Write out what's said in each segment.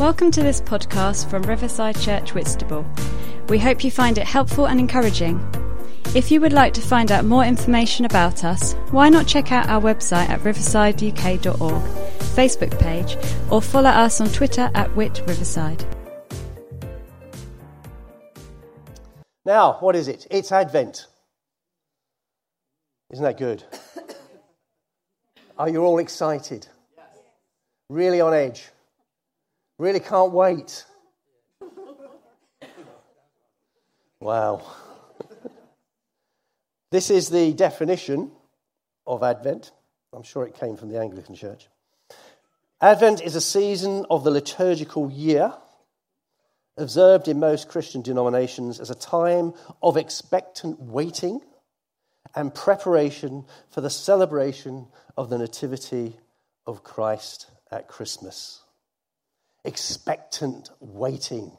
Welcome to this podcast from Riverside Church Whitstable. We hope you find it helpful and encouraging. If you would like to find out more information about us, why not check out our website at riversideuk.org, Facebook page, or follow us on Twitter at Whit Riverside. Now, what is it? It's Advent. Isn't that good? Are you all excited? Really on edge? Really can't wait? Wow. This is the definition of Advent. I'm sure it came from the Anglican Church. Advent is a season of the liturgical year, observed in most Christian denominations as a time of expectant waiting and preparation for the celebration of the Nativity of Christ at Christmas. Expectant waiting.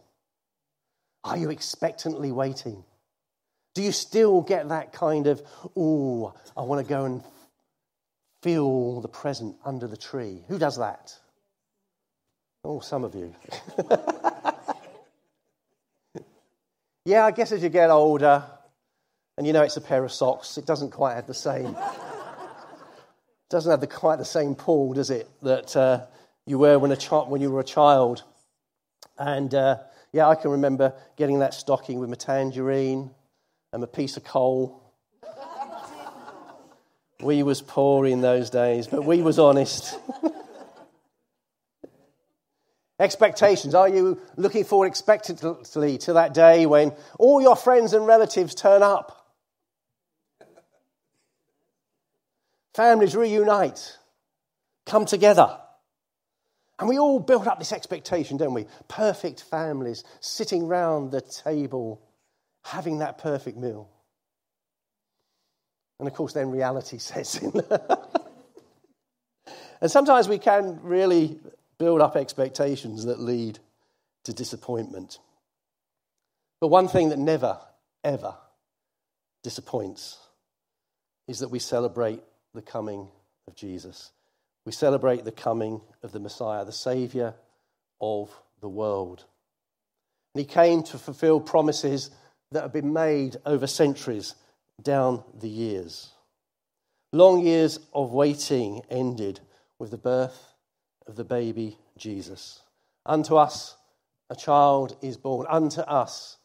Are you expectantly waiting? Do you still get that kind of, oh, I want to go and feel the present under the tree? Who does that? Oh, some of you. yeah, I guess as you get older, and you know it's a pair of socks, it doesn't quite have the same. doesn't have the, quite the same pull, does it, that uh, you were when, a child, when you were a child. And uh, yeah, I can remember getting that stocking with my tangerine and a piece of coal. we was poor in those days, but we was honest. Expectations. Are you looking forward expectantly to that day when all your friends and relatives turn up? Families reunite, come together. And we all build up this expectation, don't we? Perfect families sitting round the table having that perfect meal. And of course, then reality sets in. and sometimes we can really build up expectations that lead to disappointment. But one thing that never, ever disappoints is that we celebrate the coming of Jesus. We celebrate the coming of the Messiah, the Saviour of the world. And he came to fulfill promises that have been made over centuries down the years. Long years of waiting ended with the birth of the baby Jesus. Unto us a child is born, unto us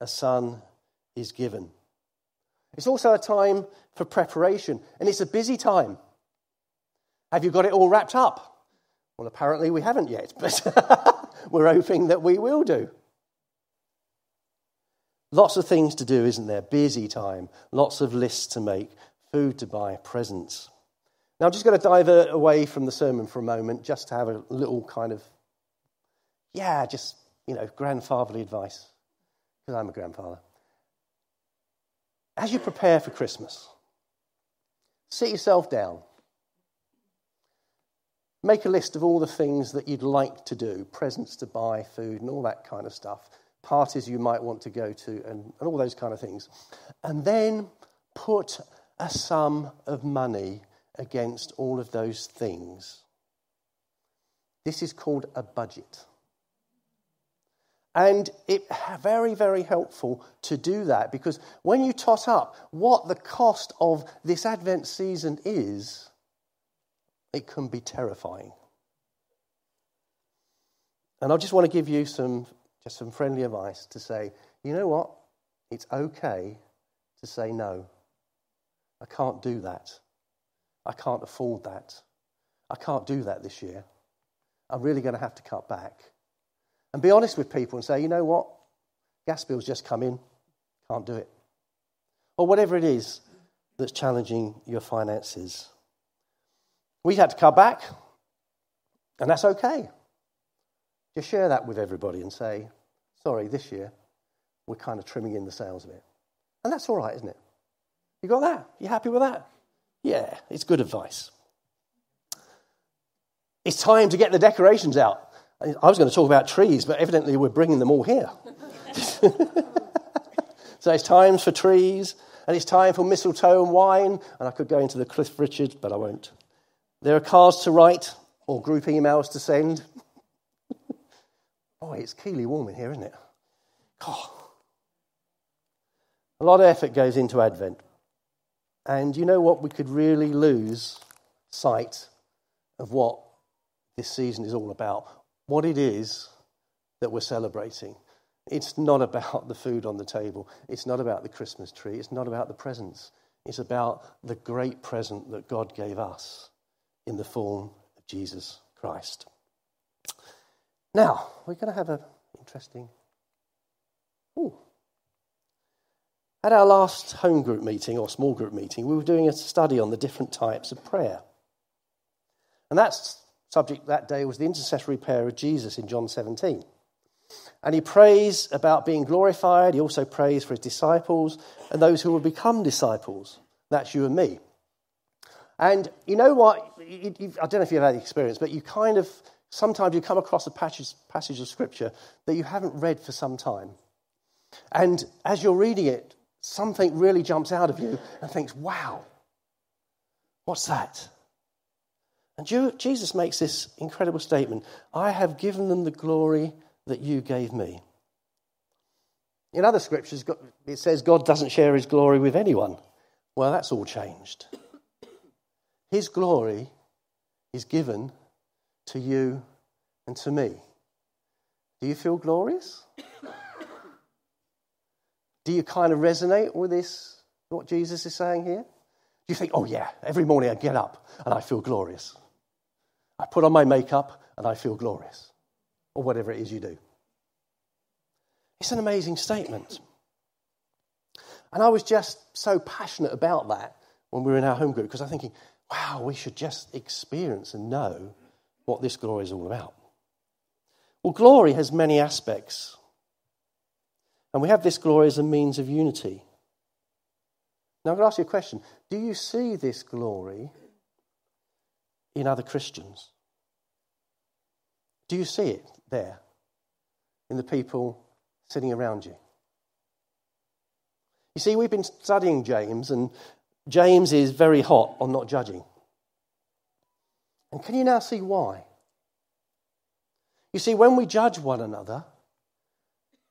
a son is given. It's also a time for preparation, and it's a busy time. Have you got it all wrapped up? Well, apparently we haven't yet, but we're hoping that we will do. Lots of things to do, isn't there? Busy time, lots of lists to make, food to buy, presents. Now, I'm just going to divert away from the sermon for a moment just to have a little kind of, yeah, just, you know, grandfatherly advice, because I'm a grandfather. As you prepare for Christmas, sit yourself down. Make a list of all the things that you'd like to do presents to buy, food, and all that kind of stuff parties you might want to go to, and, and all those kind of things. And then put a sum of money against all of those things. This is called a budget. And it's very, very helpful to do that because when you tot up what the cost of this Advent season is, it can be terrifying. And I just want to give you some just some friendly advice to say, you know what? It's okay to say no. I can't do that. I can't afford that. I can't do that this year. I'm really going to have to cut back. And be honest with people and say, you know what? Gas bills just come in. Can't do it. Or whatever it is that's challenging your finances. We had to cut back, and that's okay. Just share that with everybody and say, sorry, this year we're kind of trimming in the sales a bit. And that's all right, isn't it? You got that? You happy with that? Yeah, it's good advice. It's time to get the decorations out. I was going to talk about trees, but evidently we're bringing them all here. so it's time for trees, and it's time for mistletoe and wine. And I could go into the Cliff Richard, but I won't. There are cards to write or group emails to send. Boy, it's keely warm in here, isn't it? Oh. A lot of effort goes into Advent. And you know what? We could really lose sight of what this season is all about, what it is that we're celebrating. It's not about the food on the table, it's not about the Christmas tree, it's not about the presents. It's about the great present that God gave us in the form of Jesus Christ. Now, we're going to have an interesting. Ooh. At our last home group meeting or small group meeting, we were doing a study on the different types of prayer. And that subject that day was the intercessory prayer of Jesus in John 17. And he prays about being glorified. He also prays for his disciples and those who will become disciples. That's you and me. And you know what? I don't know if you've had the experience, but you kind of sometimes you come across a passage, passage of scripture that you haven't read for some time. And as you're reading it, something really jumps out of you and thinks, wow, what's that? And Jesus makes this incredible statement I have given them the glory that you gave me. In other scriptures, it says God doesn't share his glory with anyone. Well, that's all changed. His glory is given to you and to me. Do you feel glorious? Do you kind of resonate with this, what Jesus is saying here? Do you think, oh, yeah, every morning I get up and I feel glorious? I put on my makeup and I feel glorious. Or whatever it is you do. It's an amazing statement. And I was just so passionate about that when we were in our home group because I'm thinking, wow, we should just experience and know what this glory is all about. Well, glory has many aspects. And we have this glory as a means of unity. Now, I'm going to ask you a question Do you see this glory in other Christians? Do you see it there in the people sitting around you? You see, we've been studying James, and James is very hot on not judging. And can you now see why? You see, when we judge one another,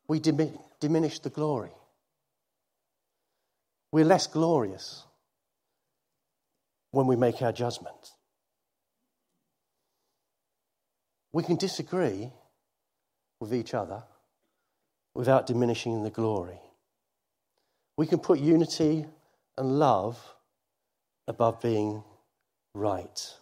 we diminish the glory. We're less glorious when we make our judgments. We can disagree with each other without diminishing the glory. We can put unity and love above being right.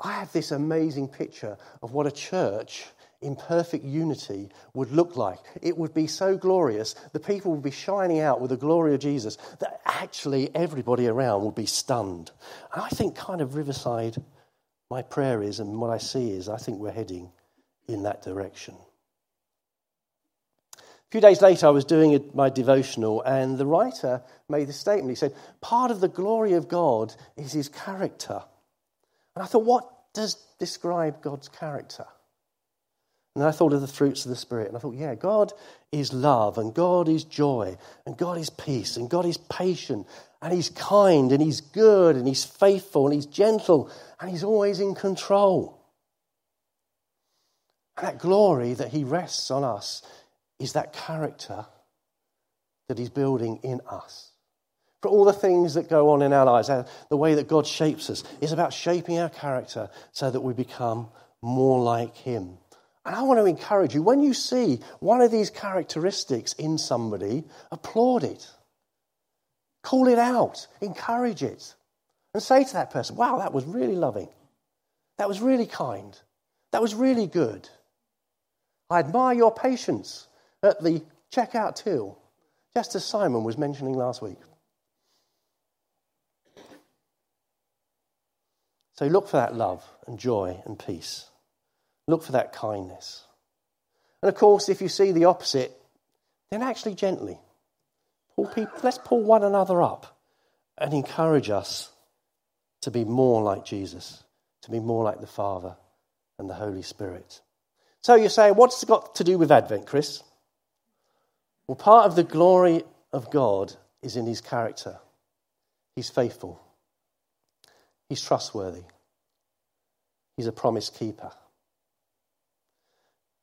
I have this amazing picture of what a church in perfect unity would look like. It would be so glorious, the people would be shining out with the glory of Jesus, that actually everybody around would be stunned. And I think, kind of, Riverside, my prayer is, and what I see is, I think we're heading in that direction. Few days later, I was doing my devotional, and the writer made the statement. He said, Part of the glory of God is his character. And I thought, what does describe God's character? And I thought of the fruits of the Spirit, and I thought, yeah, God is love, and God is joy, and God is peace, and God is patient, and He's kind, and He's good, and He's faithful, and He's gentle, and He's always in control. And that glory that He rests on us is that character that He's building in us for all the things that go on in our lives, the way that God shapes us, is about shaping our character so that we become more like Him. And I want to encourage you when you see one of these characteristics in somebody, applaud it, call it out, encourage it, and say to that person, Wow, that was really loving. That was really kind. That was really good. I admire your patience at the checkout till, just as Simon was mentioning last week. So look for that love and joy and peace. Look for that kindness. And of course, if you see the opposite, then actually gently. Pull people, let's pull one another up and encourage us to be more like Jesus, to be more like the Father and the Holy Spirit. So you're saying, what's it got to do with Advent, Chris? Well, part of the glory of God is in his character. He's faithful. He's trustworthy. He's a promise keeper.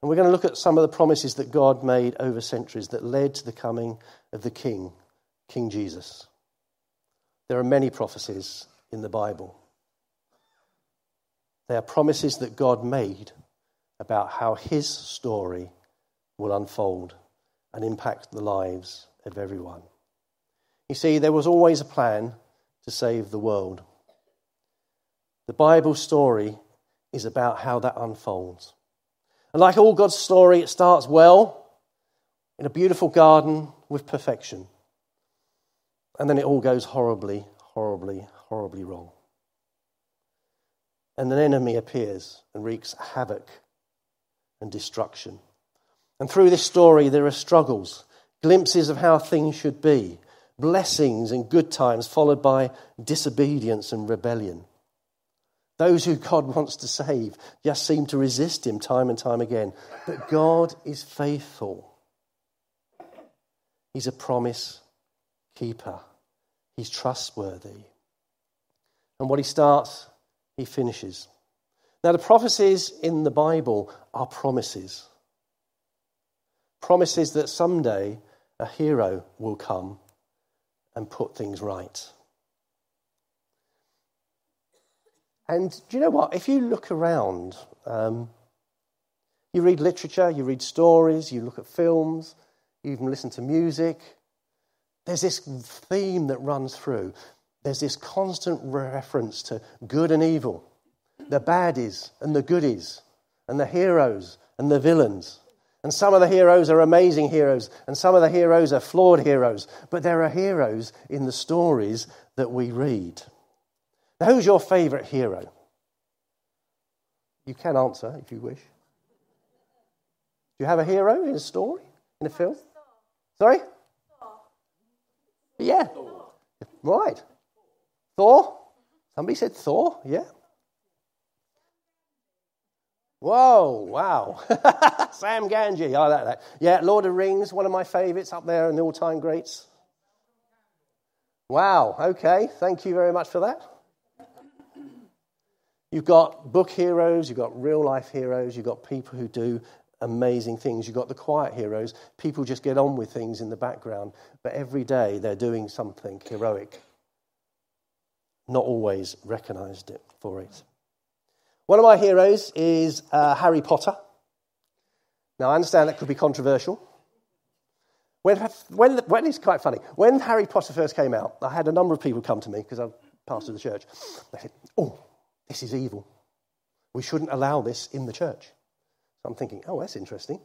And we're going to look at some of the promises that God made over centuries that led to the coming of the King, King Jesus. There are many prophecies in the Bible. They are promises that God made about how his story will unfold and impact the lives of everyone. You see, there was always a plan to save the world. The Bible story is about how that unfolds. And like all God's story, it starts well in a beautiful garden with perfection. And then it all goes horribly, horribly, horribly wrong. And an enemy appears and wreaks havoc and destruction. And through this story, there are struggles, glimpses of how things should be, blessings and good times, followed by disobedience and rebellion. Those who God wants to save just seem to resist him time and time again. But God is faithful. He's a promise keeper, He's trustworthy. And what He starts, He finishes. Now, the prophecies in the Bible are promises. Promises that someday a hero will come and put things right. And do you know what? If you look around, um, you read literature, you read stories, you look at films, you even listen to music, there's this theme that runs through. There's this constant reference to good and evil, the baddies and the goodies, and the heroes and the villains. And some of the heroes are amazing heroes, and some of the heroes are flawed heroes. But there are heroes in the stories that we read. Now, who's your favourite hero? You can answer if you wish. Do you have a hero in a story, in a film? Sorry? Yeah. Right. Thor? Somebody said Thor? Yeah. Whoa, wow. Sam Gamgee, I like that. Yeah, Lord of Rings, one of my favourites up there in the all time greats. Wow, okay, thank you very much for that. You've got book heroes, you've got real life heroes, you've got people who do amazing things. You've got the quiet heroes, people just get on with things in the background, but every day they're doing something heroic. Not always recognized it for it. One of my heroes is uh, Harry Potter. Now, I understand that could be controversial. When, when, when it's quite funny, when Harry Potter first came out, I had a number of people come to me because I'm pastor of the church. They said, Oh, this is evil. We shouldn't allow this in the church. So I'm thinking, oh, that's interesting.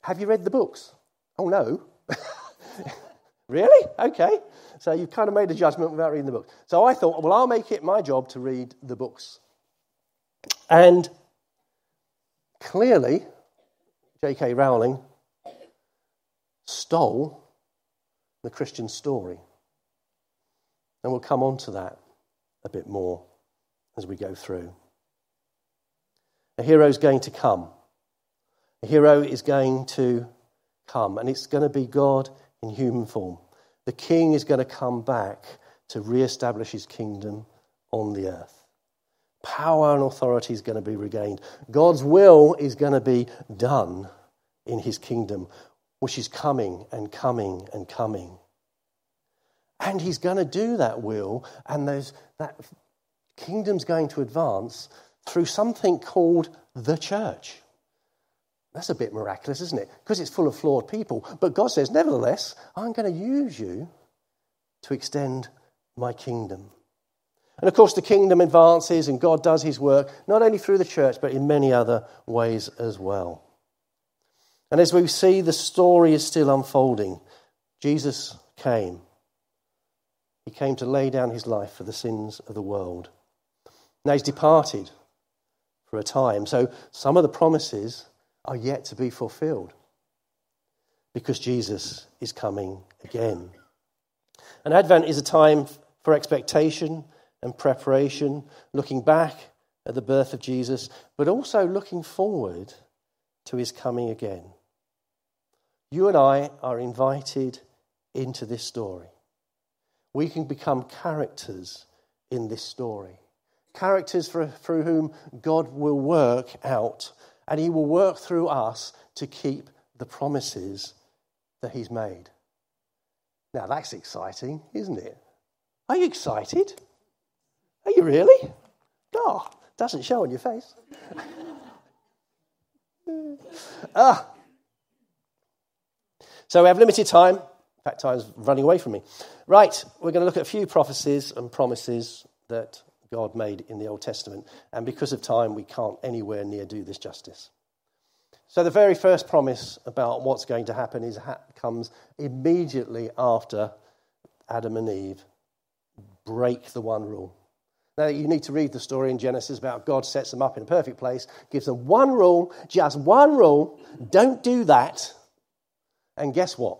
Have you read the books? Oh, no. really? Okay. So you've kind of made a judgment without reading the book. So I thought, well, I'll make it my job to read the books. And clearly, J.K. Rowling stole the Christian story. And we'll come on to that a bit more as we go through. A hero is going to come. A hero is going to come, and it's going to be God in human form. The king is going to come back to re-establish his kingdom on the earth. Power and authority is going to be regained. God's will is going to be done in his kingdom, which is coming and coming and coming. And he's going to do that will, and those, that kingdom's going to advance through something called the church. That's a bit miraculous, isn't it? Because it's full of flawed people. But God says, nevertheless, I'm going to use you to extend my kingdom. And of course, the kingdom advances and God does his work, not only through the church, but in many other ways as well. And as we see, the story is still unfolding. Jesus came. He came to lay down his life for the sins of the world. Now he's departed for a time. So some of the promises are yet to be fulfilled because Jesus is coming again. And Advent is a time for expectation and preparation, looking back at the birth of Jesus, but also looking forward to his coming again. You and I are invited into this story. We can become characters in this story characters for, through whom God will work out and he will work through us to keep the promises that he's made. Now, that's exciting, isn't it? Are you excited? Are you really? Oh, doesn't show on your face. ah. So we have limited time. In fact, time's running away from me. Right, we're going to look at a few prophecies and promises that God made in the Old Testament. And because of time, we can't anywhere near do this justice. So the very first promise about what's going to happen is comes immediately after Adam and Eve break the one rule. You need to read the story in Genesis about God sets them up in a perfect place, gives them one rule, just one rule don't do that. And guess what?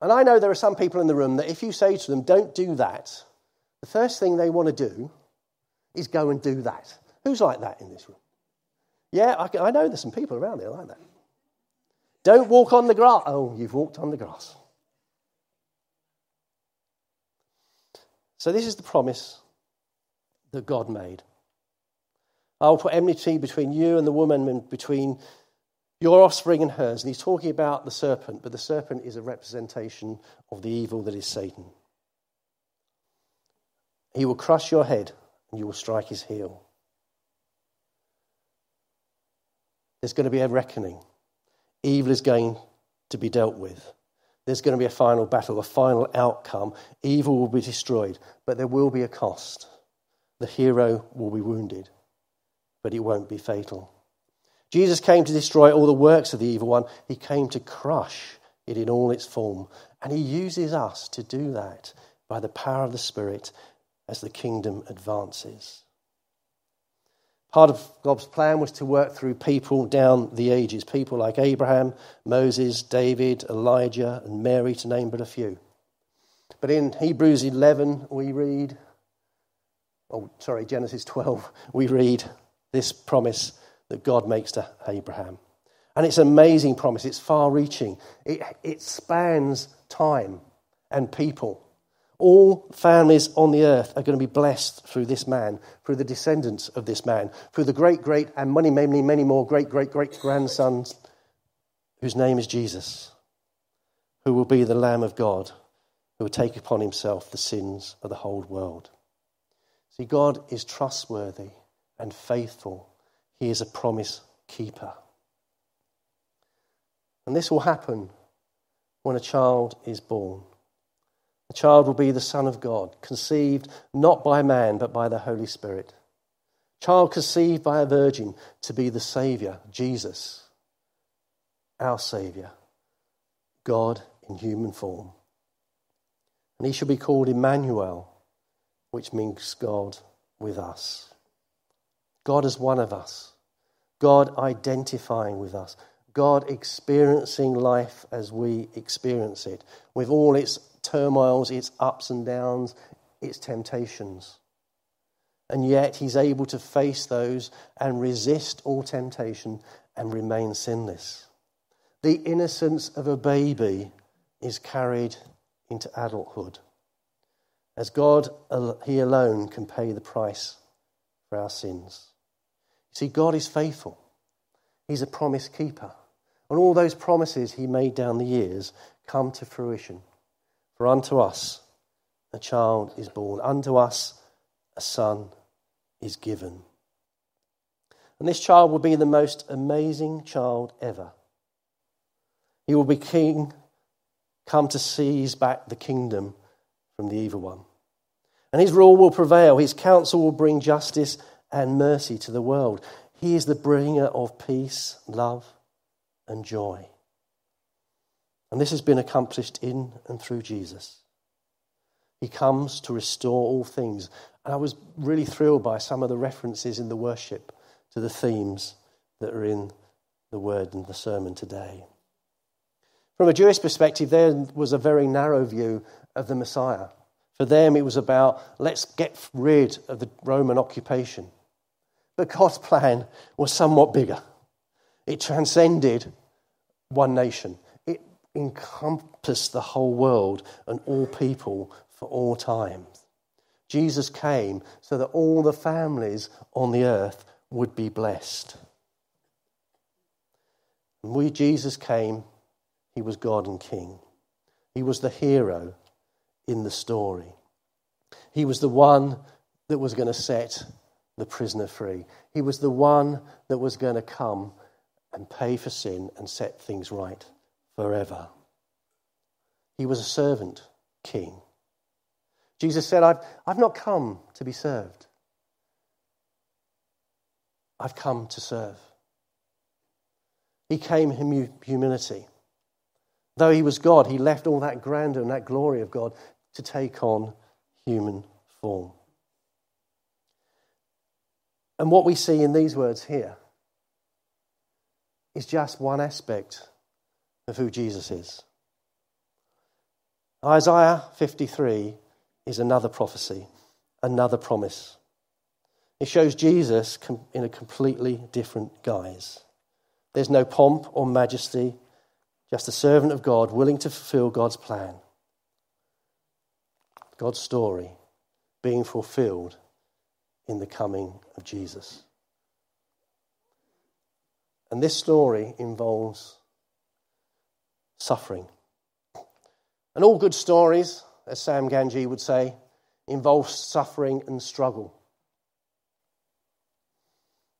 And I know there are some people in the room that if you say to them, don't do that, the first thing they want to do is go and do that. Who's like that in this room? Yeah, I, I know there's some people around here like that. Don't walk on the grass. Oh, you've walked on the grass. So, this is the promise that God made. I will put enmity between you and the woman, and between your offspring and hers. And he's talking about the serpent, but the serpent is a representation of the evil that is Satan. He will crush your head, and you will strike his heel. There's going to be a reckoning. Evil is going to be dealt with. There's going to be a final battle, a final outcome. Evil will be destroyed, but there will be a cost. The hero will be wounded, but it won't be fatal. Jesus came to destroy all the works of the evil one. He came to crush it in all its form. And he uses us to do that by the power of the Spirit as the kingdom advances. Part of God's plan was to work through people down the ages, people like Abraham, Moses, David, Elijah, and Mary, to name but a few. But in Hebrews 11, we read, oh, sorry, Genesis 12, we read this promise that God makes to Abraham. And it's an amazing promise, it's far reaching, it, it spans time and people. All families on the earth are going to be blessed through this man, through the descendants of this man, through the great, great, and many, many, many more great, great, great grandsons whose name is Jesus, who will be the Lamb of God, who will take upon himself the sins of the whole world. See, God is trustworthy and faithful he is a promise keeper. And this will happen when a child is born. The child will be the Son of God, conceived not by man, but by the Holy Spirit. Child conceived by a virgin to be the Saviour, Jesus, our Saviour, God in human form. And he shall be called Emmanuel, which means God with us. God as one of us, God identifying with us, God experiencing life as we experience it, with all its turmoils, its ups and downs, its temptations. And yet he's able to face those and resist all temptation and remain sinless. The innocence of a baby is carried into adulthood. As God, He alone can pay the price for our sins. You See, God is faithful. He's a promise keeper. And all those promises he made down the years come to fruition. For unto us a child is born, unto us a son is given. And this child will be the most amazing child ever. He will be king, come to seize back the kingdom from the evil one. And his rule will prevail, his counsel will bring justice and mercy to the world. He is the bringer of peace, love, and joy. And this has been accomplished in and through Jesus. He comes to restore all things. And I was really thrilled by some of the references in the worship to the themes that are in the word and the sermon today. From a Jewish perspective, there was a very narrow view of the Messiah. For them, it was about let's get rid of the Roman occupation. But God's plan was somewhat bigger. It transcended one nation, it encompassed the whole world and all people for all time. Jesus came so that all the families on the earth would be blessed. When we, Jesus came, he was God and King. He was the hero in the story. He was the one that was going to set the prisoner free. He was the one that was going to come and pay for sin and set things right forever. He was a servant king. Jesus said, I've, I've not come to be served, I've come to serve. He came in humility. Though he was God, he left all that grandeur and that glory of God to take on human form. And what we see in these words here is just one aspect of who Jesus is. Isaiah 53 is another prophecy, another promise. It shows Jesus in a completely different guise. There's no pomp or majesty, just a servant of God willing to fulfill God's plan. God's story being fulfilled in the coming of Jesus. And this story involves suffering. And all good stories, as Sam Gamgee would say, involve suffering and struggle.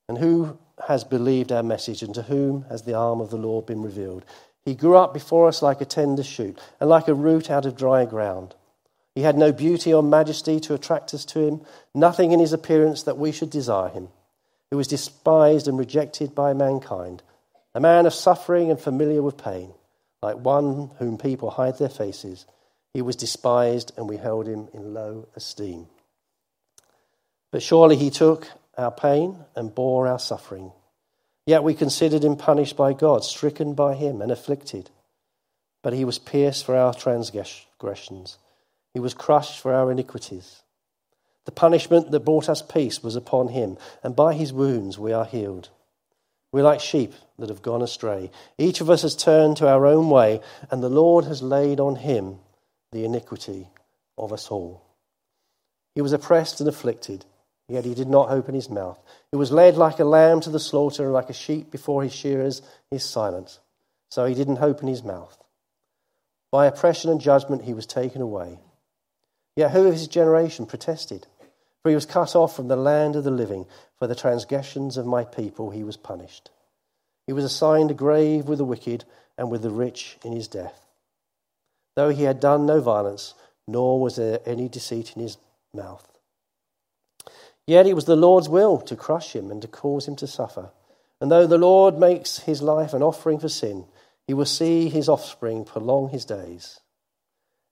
And who has believed our message, and to whom has the arm of the Lord been revealed? He grew up before us like a tender shoot, and like a root out of dry ground. He had no beauty or majesty to attract us to him, nothing in his appearance that we should desire him. He was despised and rejected by mankind, a man of suffering and familiar with pain, like one whom people hide their faces. He was despised, and we held him in low esteem. But surely he took our pain and bore our suffering. Yet we considered him punished by God, stricken by him, and afflicted. But he was pierced for our transgressions he was crushed for our iniquities. The punishment that brought us peace was upon him, and by his wounds we are healed. We're like sheep that have gone astray. Each of us has turned to our own way, and the Lord has laid on him the iniquity of us all. He was oppressed and afflicted, yet he did not open his mouth. He was led like a lamb to the slaughter, and like a sheep before his shearers is silent. So he didn't open his mouth. By oppression and judgment he was taken away. Yet who of his generation protested? For he was cut off from the land of the living. For the transgressions of my people he was punished. He was assigned a grave with the wicked and with the rich in his death. Though he had done no violence, nor was there any deceit in his mouth. Yet it was the Lord's will to crush him and to cause him to suffer. And though the Lord makes his life an offering for sin, he will see his offspring prolong his days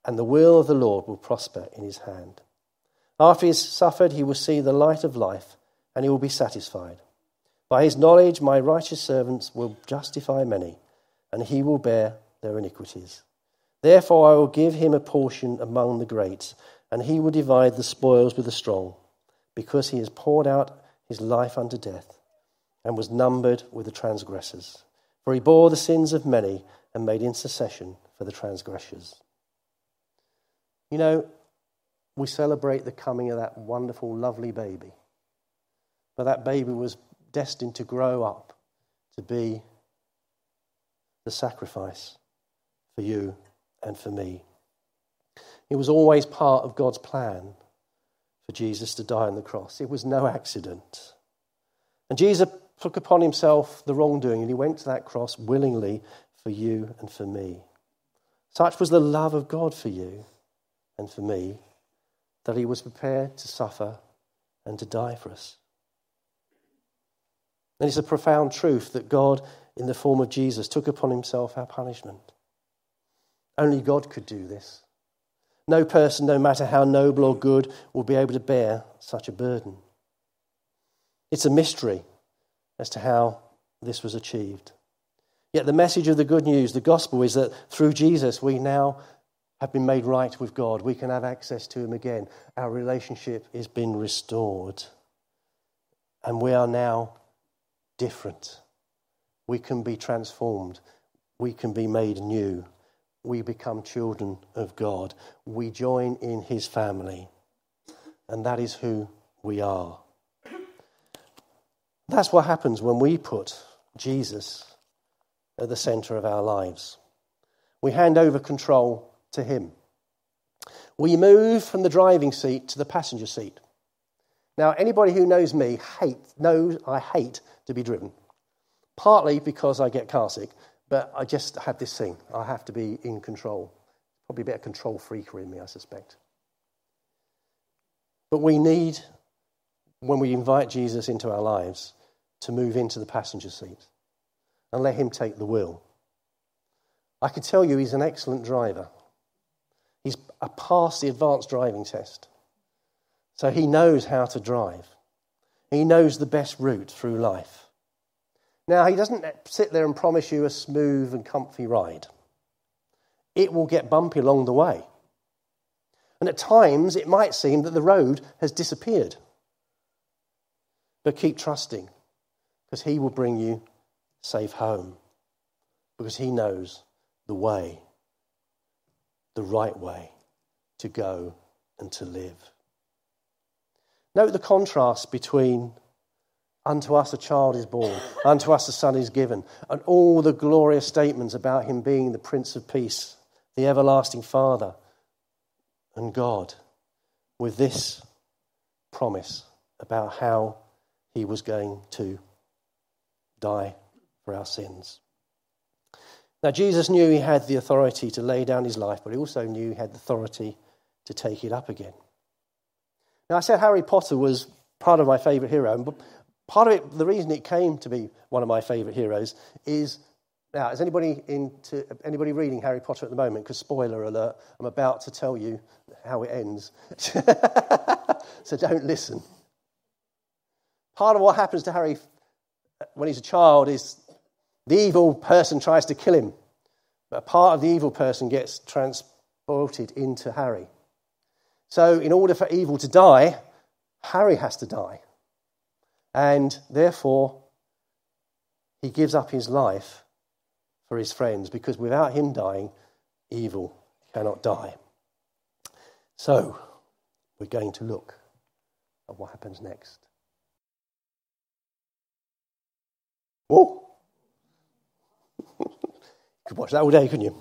and the will of the Lord will prosper in his hand. After he has suffered, he will see the light of life, and he will be satisfied. By his knowledge, my righteous servants will justify many, and he will bear their iniquities. Therefore, I will give him a portion among the great, and he will divide the spoils with the strong, because he has poured out his life unto death, and was numbered with the transgressors. For he bore the sins of many, and made intercession for the transgressors. You know, we celebrate the coming of that wonderful, lovely baby. But that baby was destined to grow up to be the sacrifice for you and for me. It was always part of God's plan for Jesus to die on the cross. It was no accident. And Jesus took upon himself the wrongdoing and he went to that cross willingly for you and for me. Such was the love of God for you and for me that he was prepared to suffer and to die for us. And it's a profound truth that God, in the form of Jesus, took upon himself our punishment. Only God could do this. No person, no matter how noble or good, will be able to bear such a burden. It's a mystery as to how this was achieved. Yet the message of the good news, the gospel, is that through Jesus we now have been made right with God. We can have access to Him again. Our relationship has been restored. And we are now different. We can be transformed. We can be made new. We become children of God. We join in His family. And that is who we are. That's what happens when we put Jesus at the center of our lives. We hand over control to Him. We move from the driving seat to the passenger seat. Now, anybody who knows me hate, knows I hate to be driven. Partly because I get car sick, but I just have this thing. I have to be in control. Probably a bit of control freaker in me, I suspect. But we need, when we invite Jesus into our lives, to move into the passenger seat and let him take the wheel. I can tell you he's an excellent driver. He's passed the advanced driving test. So he knows how to drive. He knows the best route through life. Now, he doesn't sit there and promise you a smooth and comfy ride. It will get bumpy along the way. And at times, it might seem that the road has disappeared. But keep trusting, because he will bring you safe home, because he knows the way, the right way to go and to live. Note the contrast between unto us a child is born, unto us a son is given, and all the glorious statements about him being the Prince of Peace, the everlasting Father, and God, with this promise about how he was going to die for our sins. Now, Jesus knew he had the authority to lay down his life, but he also knew he had the authority to take it up again. Now, I said Harry Potter was part of my favourite hero, but part of it, the reason it came to be one of my favourite heroes is now, is anybody into anybody reading Harry Potter at the moment? Because spoiler alert, I'm about to tell you how it ends. so don't listen. Part of what happens to Harry uh, when he's a child is the evil person tries to kill him, but a part of the evil person gets transported into Harry. So, in order for evil to die, Harry has to die. And therefore, he gives up his life for his friends because without him dying, evil cannot die. So, we're going to look at what happens next. Oh! Could watch that all day, couldn't you?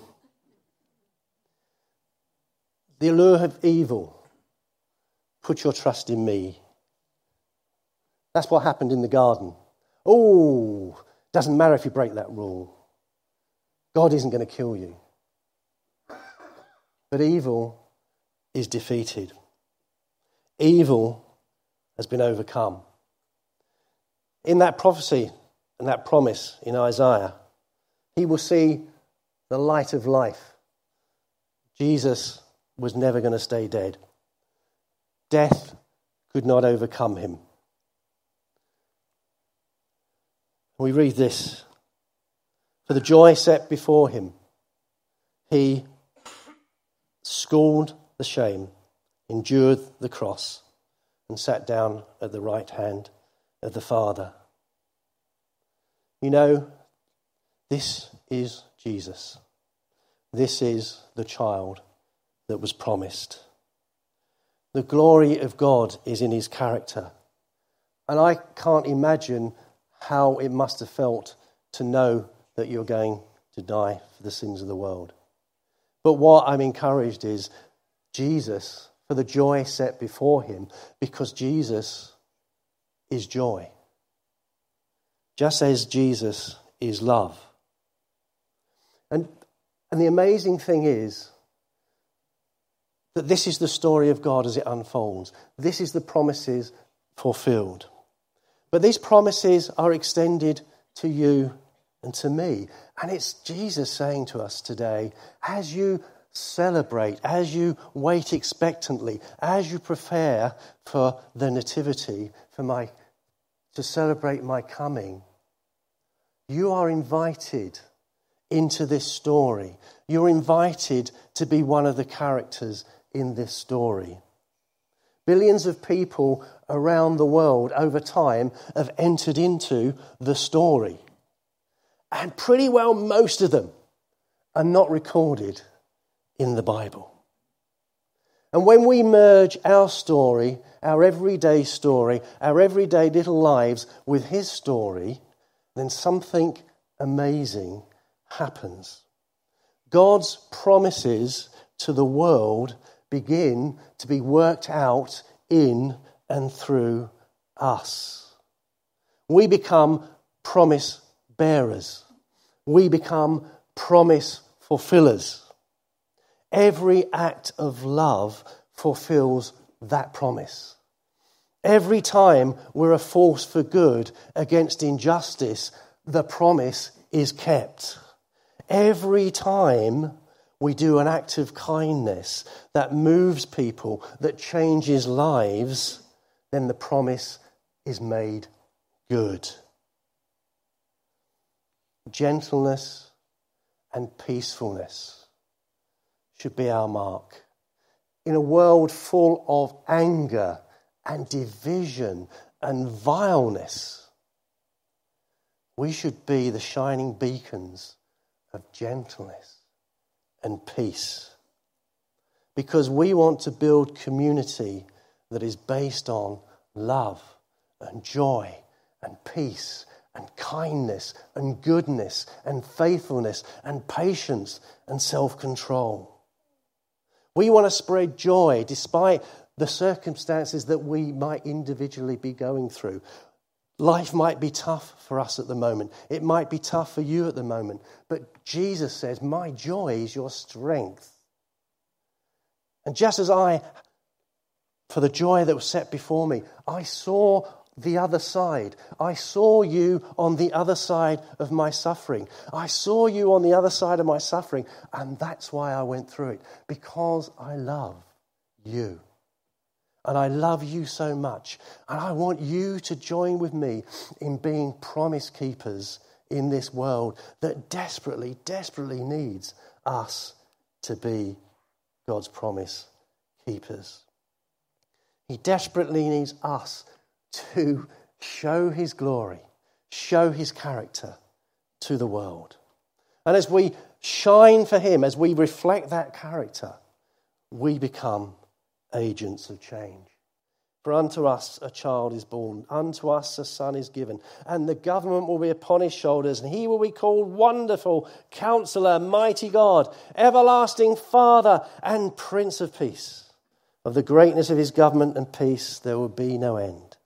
The allure of evil. Put your trust in me. That's what happened in the garden. Oh, doesn't matter if you break that rule. God isn't going to kill you. But evil is defeated. Evil has been overcome. In that prophecy and that promise in Isaiah, he will see the light of life. Jesus was never going to stay dead. Death could not overcome him. We read this For the joy set before him, he scorned the shame, endured the cross, and sat down at the right hand of the Father. You know, this is Jesus. This is the child that was promised. The glory of God is in his character. And I can't imagine how it must have felt to know that you're going to die for the sins of the world. But what I'm encouraged is Jesus, for the joy set before him, because Jesus is joy. Just as Jesus is love. And, and the amazing thing is, that this is the story of God as it unfolds. This is the promises fulfilled. But these promises are extended to you and to me. And it's Jesus saying to us today, as you celebrate, as you wait expectantly, as you prepare for the nativity, for my to celebrate my coming, you are invited into this story. You're invited to be one of the characters in this story. Billions of people around the world over time have entered into the story. And pretty well most of them are not recorded in the Bible. And when we merge our story, our everyday story, our everyday little lives with his story, then something amazing happens. God's promises to the world begin to be worked out in and through us. We become promise bearers. We become promise fulfillers. Every act of love fulfills that promise. Every time we're a force for good against injustice, the promise is kept. Every time we do an act of kindness that moves people, that changes lives, then the promise is made good. Gentleness and peacefulness should be our mark. In a world full of anger and division and vileness, we should be the shining beacons of gentleness and peace. Because we want to build community that is based on love and joy and peace and kindness and goodness and faithfulness and patience and self control. We want to spread joy despite the circumstances that we might individually be going through. Life might be tough for us at the moment. It might be tough for you at the moment. But Jesus says, My joy is your strength. And just as I, for the joy that was set before me, I saw the other side. I saw you on the other side of my suffering. I saw you on the other side of my suffering, and that's why I went through it, because I love you. And I love you so much. And I want you to join with me in being promise keepers in this world that desperately, desperately needs us to be God's promise keepers. He desperately needs us to show his glory, show his character to the world. And as we shine for him, as we reflect that character, we become agents of change. For unto us a child is born, unto us a son is given, and the government will be upon his shoulders, and he will be called Wonderful, Counselor, Mighty God, Everlasting Father, and Prince of Peace. Of the greatness of his government and peace there will be no end.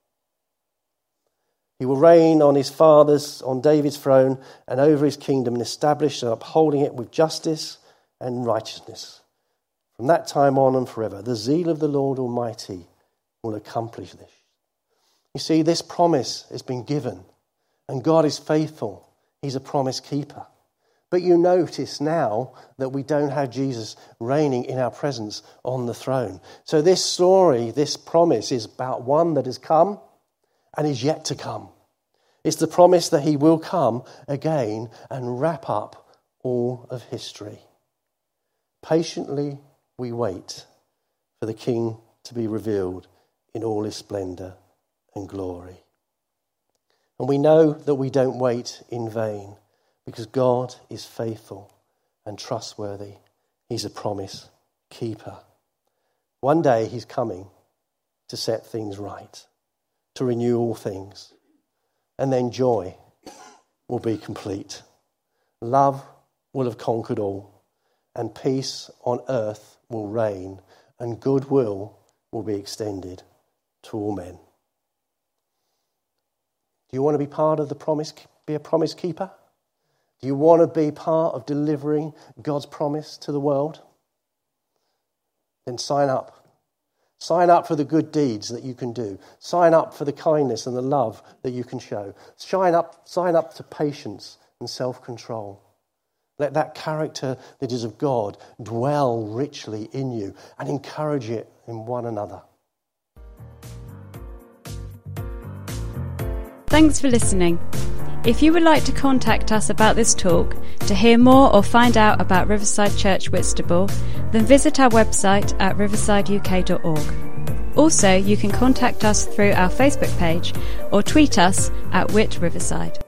He will reign on his father's, on David's throne, and over his kingdom, and establish and upholding it with justice and righteousness. From that time on and forever, the zeal of the Lord Almighty will accomplish this. You see, this promise has been given, and God is faithful. He's a promise keeper. But you notice now that we don't have Jesus reigning in our presence on the throne. So, this story, this promise, is about one that has come and is yet to come. It's the promise that he will come again and wrap up all of history. Patiently we wait for the King to be revealed in all his splendor and glory. And we know that we don't wait in vain because God is faithful and trustworthy. He's a promise keeper. One day he's coming to set things right to renew all things. And then joy will be complete. Love will have conquered all, and peace on earth will reign, and goodwill will be extended to all men. Do you want to be part of the promise, be a promise keeper? Do you want to be part of delivering God's promise to the world? Then sign up Sign up for the good deeds that you can do. Sign up for the kindness and the love that you can show. Sign up, sign up to patience and self control. Let that character that is of God dwell richly in you and encourage it in one another. Thanks for listening. If you would like to contact us about this talk, to hear more or find out about Riverside Church Whitstable, then visit our website at riversideuk.org. Also, you can contact us through our Facebook page or tweet us at Whit Riverside.